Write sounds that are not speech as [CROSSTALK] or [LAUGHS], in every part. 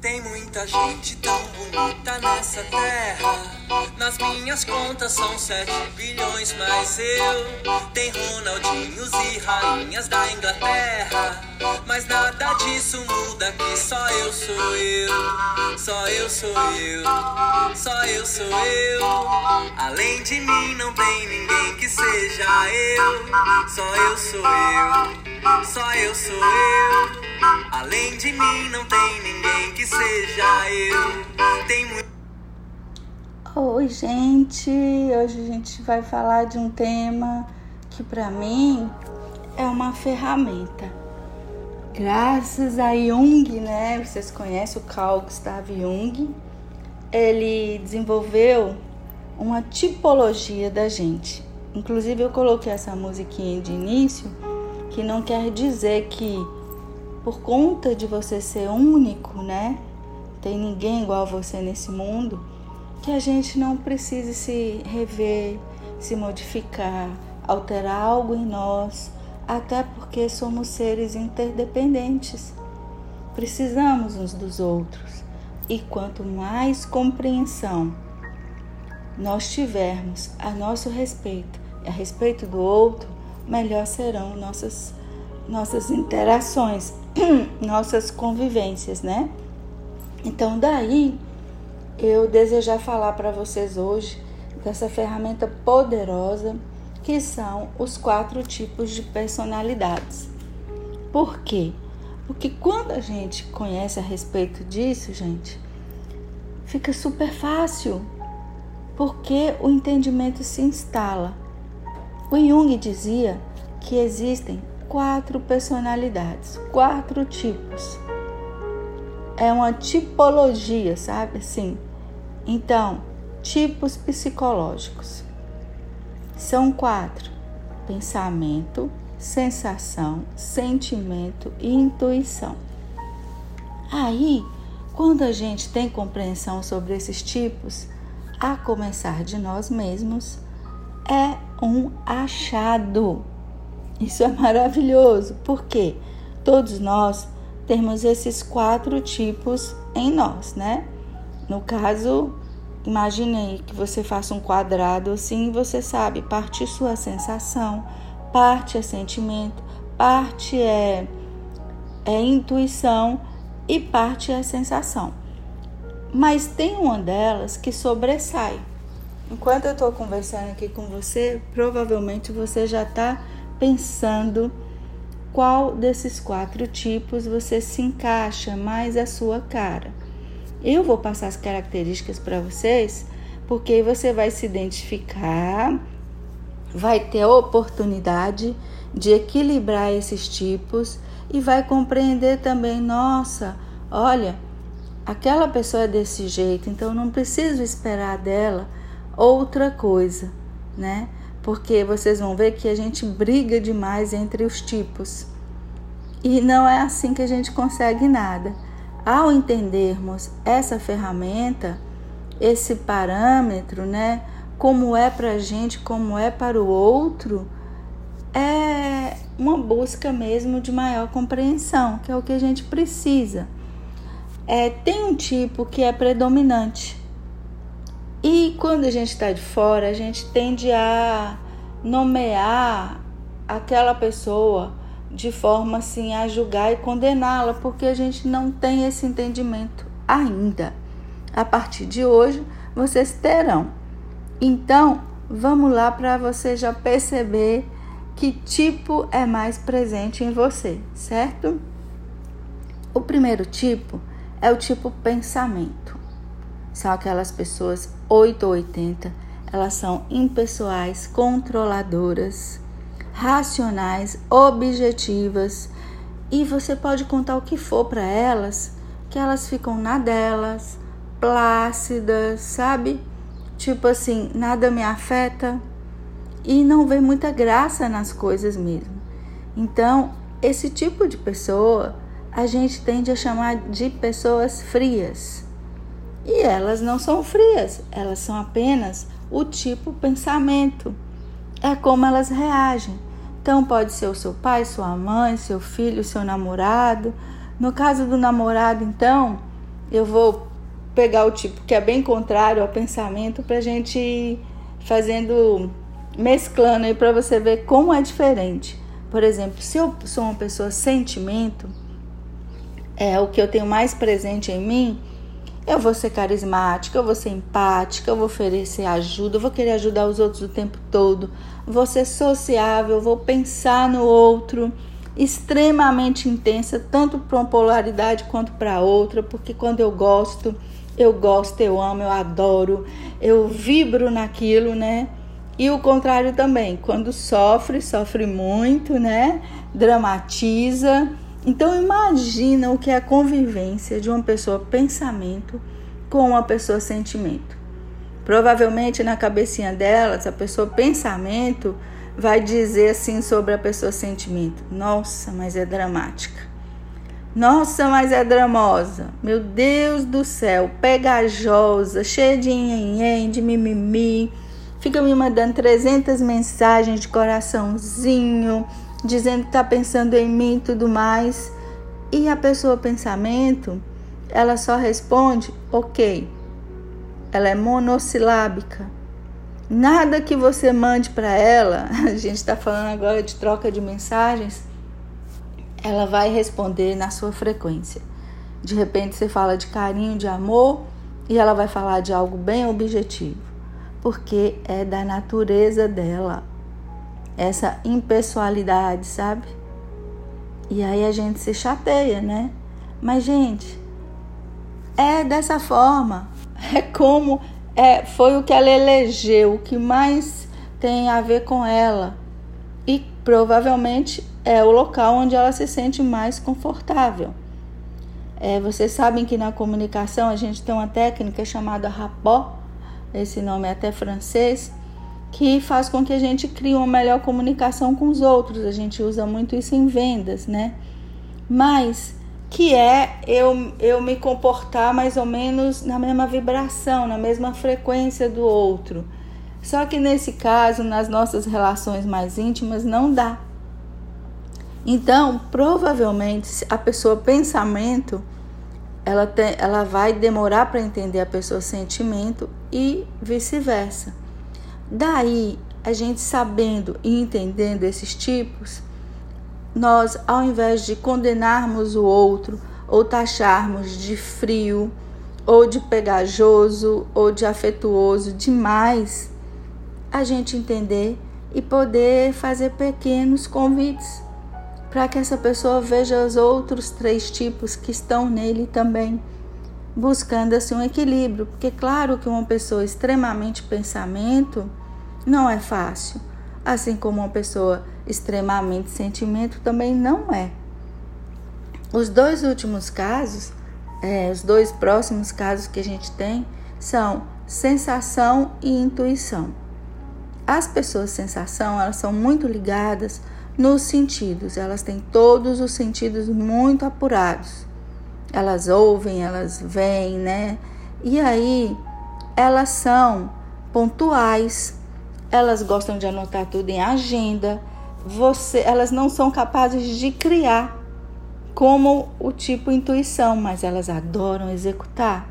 Tem muita gente tão bonita nessa terra. Nas minhas contas são 7 bilhões, mas eu tem Ronaldinhos e rainhas da Inglaterra. Mas nada disso muda que só eu sou eu, só eu sou eu, só eu sou eu. Além de mim não tem ninguém que seja eu, só eu sou eu, só eu sou eu. Além de mim não tem ninguém que seja eu. Tem muito Oi, gente. Hoje a gente vai falar de um tema que para mim é uma ferramenta. Graças a Jung, né? Vocês conhecem o Carl Gustav Jung. Ele desenvolveu uma tipologia da gente. Inclusive eu coloquei essa musiquinha de início, que não quer dizer que por conta de você ser único, né? Tem ninguém igual a você nesse mundo, que a gente não precise se rever, se modificar, alterar algo em nós, até porque somos seres interdependentes. Precisamos uns dos outros. E quanto mais compreensão nós tivermos a nosso respeito e a respeito do outro, melhor serão nossas nossas interações, [CLEARS THROAT] nossas convivências, né? Então, daí eu desejar falar para vocês hoje dessa ferramenta poderosa que são os quatro tipos de personalidades. Por quê? Porque quando a gente conhece a respeito disso, gente, fica super fácil, porque o entendimento se instala. O Jung dizia que existem quatro personalidades, quatro tipos. É uma tipologia, sabe assim? Então, tipos psicológicos. São quatro: pensamento, sensação, sentimento e intuição. Aí, quando a gente tem compreensão sobre esses tipos, a começar de nós mesmos, é um achado isso é maravilhoso, porque todos nós temos esses quatro tipos em nós, né? No caso, imagine aí que você faça um quadrado assim, você sabe, parte sua sensação, parte é sentimento, parte é, é intuição e parte é sensação. Mas tem uma delas que sobressai. Enquanto eu estou conversando aqui com você, provavelmente você já está pensando qual desses quatro tipos você se encaixa mais à sua cara. Eu vou passar as características para vocês, porque você vai se identificar, vai ter a oportunidade de equilibrar esses tipos e vai compreender também, nossa, olha, aquela pessoa é desse jeito, então não preciso esperar dela outra coisa, né? Porque vocês vão ver que a gente briga demais entre os tipos. E não é assim que a gente consegue nada. Ao entendermos essa ferramenta, esse parâmetro, né, como é para a gente, como é para o outro, é uma busca mesmo de maior compreensão, que é o que a gente precisa. É, tem um tipo que é predominante, e quando a gente está de fora, a gente tende a nomear aquela pessoa de forma assim a julgar e condená-la, porque a gente não tem esse entendimento ainda. A partir de hoje, vocês terão. Então, vamos lá para você já perceber que tipo é mais presente em você, certo? O primeiro tipo é o tipo pensamento. São aquelas pessoas 8 ou 80, elas são impessoais, controladoras, racionais, objetivas, e você pode contar o que for para elas, que elas ficam na delas, plácidas, sabe? Tipo assim, nada me afeta e não vê muita graça nas coisas mesmo. Então, esse tipo de pessoa a gente tende a chamar de pessoas frias. E elas não são frias, elas são apenas o tipo pensamento. É como elas reagem. Então pode ser o seu pai, sua mãe, seu filho, seu namorado. No caso do namorado, então, eu vou pegar o tipo que é bem contrário ao pensamento para a gente ir fazendo, mesclando aí para você ver como é diferente. Por exemplo, se eu sou uma pessoa sentimento, é o que eu tenho mais presente em mim, eu vou ser carismática, eu vou ser empática, eu vou oferecer ajuda, eu vou querer ajudar os outros o tempo todo, vou ser sociável, vou pensar no outro, extremamente intensa, tanto para uma polaridade quanto para outra, porque quando eu gosto, eu gosto, eu amo, eu adoro, eu vibro naquilo, né? E o contrário também, quando sofre, sofre muito, né? Dramatiza. Então imagina o que é a convivência de uma pessoa pensamento com uma pessoa sentimento. Provavelmente na cabecinha dela, essa pessoa pensamento vai dizer assim sobre a pessoa sentimento: "Nossa, mas é dramática". Nossa, mas é dramosa. Meu Deus do céu, pegajosa, cheia de nhenhen, de mimimi. Fica me mandando 300 mensagens de coraçãozinho, dizendo que tá pensando em mim e tudo mais. E a pessoa pensamento, ela só responde ok. Ela é monossilábica. Nada que você mande para ela, [LAUGHS] a gente está falando agora de troca de mensagens ela vai responder na sua frequência. De repente você fala de carinho, de amor, e ela vai falar de algo bem objetivo, porque é da natureza dela, essa impessoalidade, sabe? E aí a gente se chateia, né? Mas, gente, é dessa forma, [LAUGHS] é como é, foi o que ela elegeu, o que mais tem a ver com ela. E provavelmente é o local onde ela se sente mais confortável. É, vocês sabem que na comunicação a gente tem uma técnica chamada rapport, esse nome é até francês, que faz com que a gente crie uma melhor comunicação com os outros. A gente usa muito isso em vendas, né? Mas que é eu, eu me comportar mais ou menos na mesma vibração, na mesma frequência do outro. Só que nesse caso, nas nossas relações mais íntimas, não dá. Então, provavelmente, a pessoa pensamento, ela, tem, ela vai demorar para entender a pessoa sentimento e vice-versa. Daí, a gente sabendo e entendendo esses tipos, nós, ao invés de condenarmos o outro ou taxarmos de frio, ou de pegajoso, ou de afetuoso demais, a gente entender e poder fazer pequenos convites para que essa pessoa veja os outros três tipos que estão nele também, buscando assim um equilíbrio, porque claro que uma pessoa extremamente pensamento não é fácil, assim como uma pessoa extremamente sentimento também não é. Os dois últimos casos, é, os dois próximos casos que a gente tem são sensação e intuição. As pessoas sensação, elas são muito ligadas nos sentidos. Elas têm todos os sentidos muito apurados. Elas ouvem, elas veem, né? E aí elas são pontuais. Elas gostam de anotar tudo em agenda. Você, elas não são capazes de criar como o tipo intuição, mas elas adoram executar.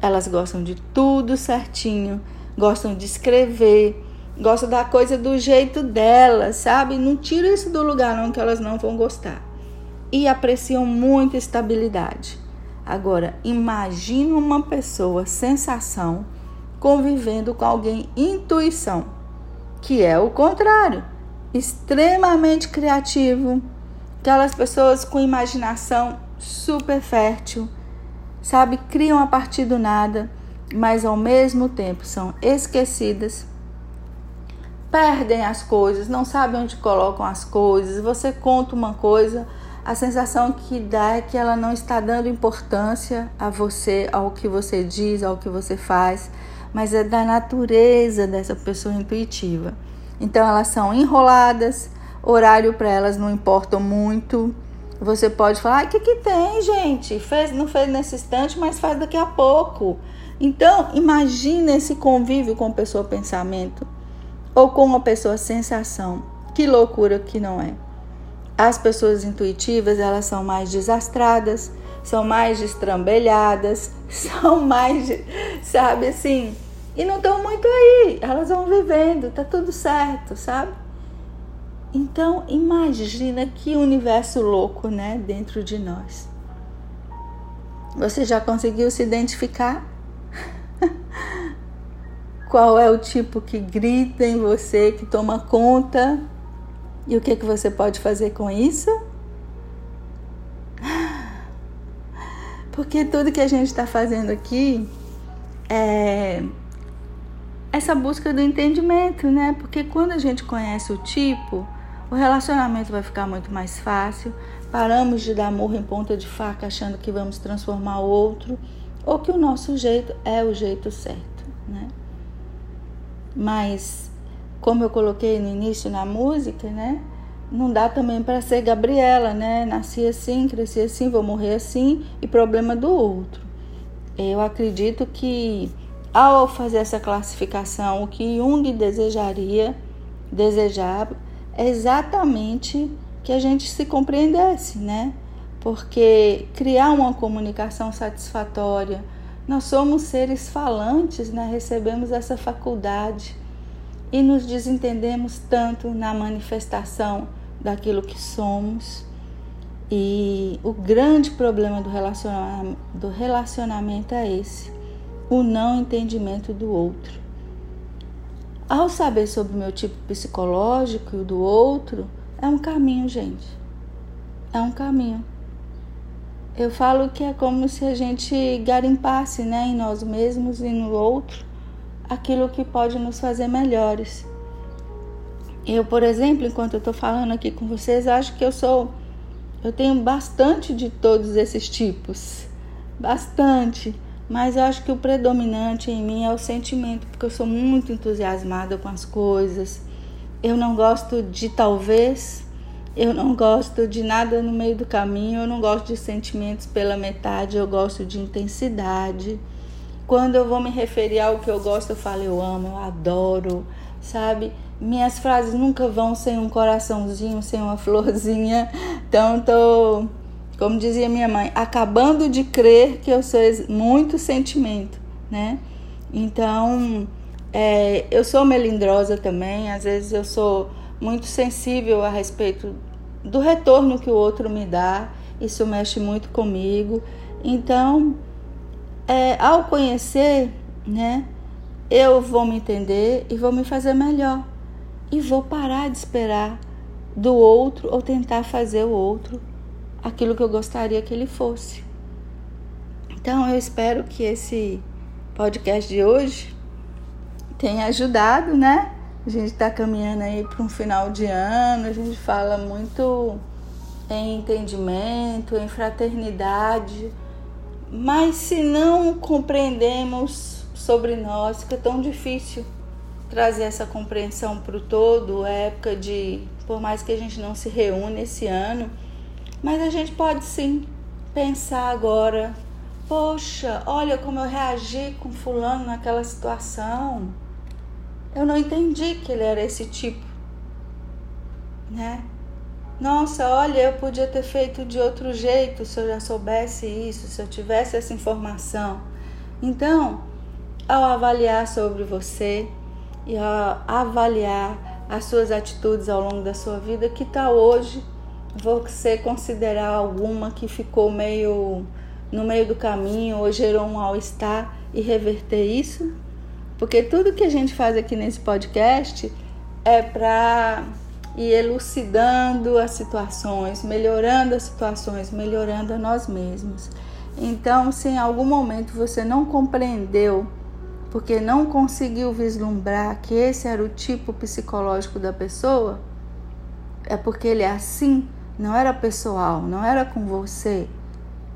Elas gostam de tudo certinho, gostam de escrever, gosta da coisa do jeito delas, sabe? Não tira isso do lugar não que elas não vão gostar. E apreciam muito estabilidade. Agora, imagine uma pessoa sensação convivendo com alguém intuição, que é o contrário, extremamente criativo, aquelas pessoas com imaginação super fértil, sabe, criam a partir do nada, mas ao mesmo tempo são esquecidas perdem as coisas, não sabem onde colocam as coisas. Você conta uma coisa, a sensação que dá é que ela não está dando importância a você, ao que você diz, ao que você faz, mas é da natureza dessa pessoa intuitiva. Então elas são enroladas, horário para elas não importa muito. Você pode falar, o que, que tem, gente? Fez, não fez nesse instante, mas faz daqui a pouco. Então, imagine esse convívio com pessoa pensamento ou com uma pessoa sensação. Que loucura que não é. As pessoas intuitivas, elas são mais desastradas, são mais destrambelhadas, [LAUGHS] são mais, sabe assim, e não estão muito aí, elas vão vivendo, tá tudo certo, sabe? Então, imagina que universo louco, né, dentro de nós. Você já conseguiu se identificar? [LAUGHS] Qual é o tipo que grita em você, que toma conta? E o que, que você pode fazer com isso? Porque tudo que a gente está fazendo aqui é essa busca do entendimento, né? Porque quando a gente conhece o tipo, o relacionamento vai ficar muito mais fácil. Paramos de dar murro em ponta de faca achando que vamos transformar o outro ou que o nosso jeito é o jeito certo, né? Mas como eu coloquei no início na música, né? Não dá também para ser Gabriela, né? Nasci assim, cresci assim, vou morrer assim e problema do outro. Eu acredito que ao fazer essa classificação, o que Jung desejaria, desejava, é exatamente que a gente se compreendesse, né? Porque criar uma comunicação satisfatória, nós somos seres falantes, né? Recebemos essa faculdade e nos desentendemos tanto na manifestação daquilo que somos. E o grande problema do relacionamento, do relacionamento é esse: o não entendimento do outro. Ao saber sobre o meu tipo psicológico e o do outro, é um caminho, gente. É um caminho. Eu falo que é como se a gente garimpasse né, em nós mesmos e no outro aquilo que pode nos fazer melhores. Eu, por exemplo, enquanto eu estou falando aqui com vocês, acho que eu sou. Eu tenho bastante de todos esses tipos. Bastante. Mas eu acho que o predominante em mim é o sentimento, porque eu sou muito entusiasmada com as coisas. Eu não gosto de talvez, eu não gosto de nada no meio do caminho, eu não gosto de sentimentos pela metade, eu gosto de intensidade. Quando eu vou me referir ao que eu gosto, eu falo eu amo, eu adoro, sabe? Minhas frases nunca vão sem um coraçãozinho, sem uma [LAUGHS] florzinha. Então, tô, como dizia minha mãe, acabando de crer que eu sou muito sentimento, né? Então, é, eu sou melindrosa também, às vezes eu sou muito sensível a respeito do retorno que o outro me dá, isso mexe muito comigo. Então, é, ao conhecer, né, eu vou me entender e vou me fazer melhor. E vou parar de esperar do outro ou tentar fazer o outro aquilo que eu gostaria que ele fosse. Então eu espero que esse podcast de hoje tenha ajudado, né? A gente está caminhando aí para um final de ano, a gente fala muito em entendimento, em fraternidade mas se não compreendemos sobre nós, fica tão difícil trazer essa compreensão para o todo, é época de, por mais que a gente não se reúne esse ano, mas a gente pode sim pensar agora, poxa, olha como eu reagi com fulano naquela situação. Eu não entendi que ele era esse tipo, né? Nossa, olha, eu podia ter feito de outro jeito se eu já soubesse isso, se eu tivesse essa informação. Então, ao avaliar sobre você e ao avaliar as suas atitudes ao longo da sua vida, que tal hoje você considerar alguma que ficou meio no meio do caminho ou gerou um mal-estar e reverter isso? Porque tudo que a gente faz aqui nesse podcast é para e elucidando as situações, melhorando as situações, melhorando a nós mesmos. Então, se em algum momento você não compreendeu, porque não conseguiu vislumbrar que esse era o tipo psicológico da pessoa, é porque ele é assim, não era pessoal, não era com você,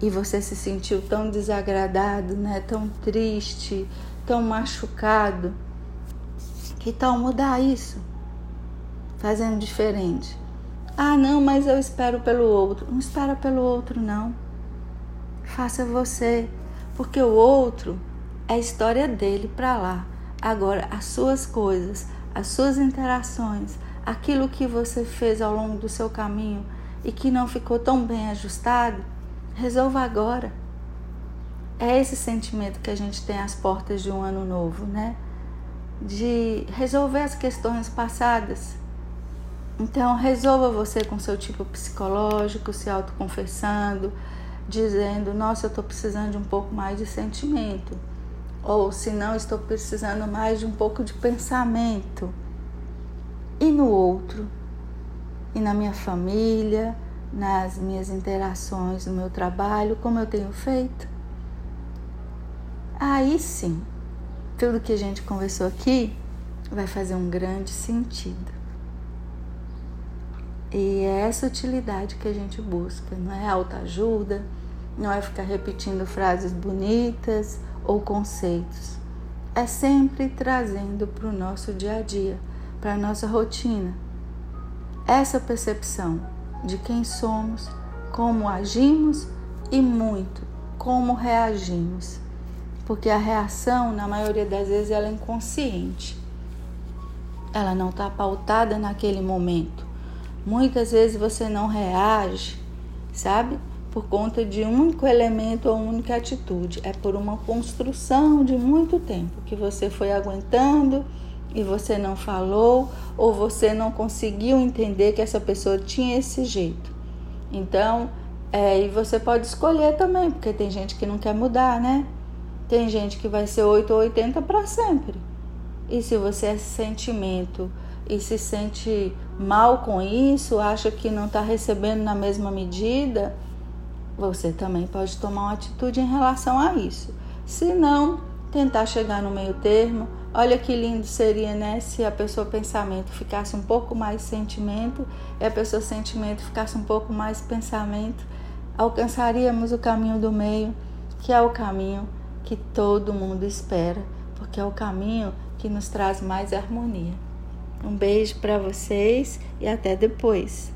e você se sentiu tão desagradado, né, tão triste, tão machucado. Que tal mudar isso? Fazendo diferente. Ah, não, mas eu espero pelo outro. Não espera pelo outro, não. Faça você, porque o outro é a história dele para lá. Agora, as suas coisas, as suas interações, aquilo que você fez ao longo do seu caminho e que não ficou tão bem ajustado, Resolva agora. É esse sentimento que a gente tem às portas de um ano novo, né? De resolver as questões passadas. Então, resolva você com seu tipo psicológico, se autoconfessando, dizendo: Nossa, eu estou precisando de um pouco mais de sentimento. Ou, se não, estou precisando mais de um pouco de pensamento. E no outro, e na minha família, nas minhas interações no meu trabalho, como eu tenho feito. Aí sim, tudo que a gente conversou aqui vai fazer um grande sentido. E é essa utilidade que a gente busca, não é autoajuda, não é ficar repetindo frases bonitas ou conceitos. É sempre trazendo para o nosso dia a dia, para a nossa rotina, essa percepção de quem somos, como agimos e muito como reagimos. Porque a reação, na maioria das vezes, ela é inconsciente. Ela não está pautada naquele momento. Muitas vezes você não reage, sabe? Por conta de um único elemento ou única atitude. É por uma construção de muito tempo que você foi aguentando e você não falou ou você não conseguiu entender que essa pessoa tinha esse jeito. Então, é, e você pode escolher também, porque tem gente que não quer mudar, né? Tem gente que vai ser 8 ou 80 para sempre. E se você é sentimento e se sente mal com isso, acha que não está recebendo na mesma medida, você também pode tomar uma atitude em relação a isso. Se não, tentar chegar no meio termo Olha que lindo seria, né, se a pessoa pensamento ficasse um pouco mais sentimento e a pessoa sentimento ficasse um pouco mais pensamento, alcançaríamos o caminho do meio, que é o caminho que todo mundo espera, porque é o caminho que nos traz mais harmonia. Um beijo para vocês e até depois.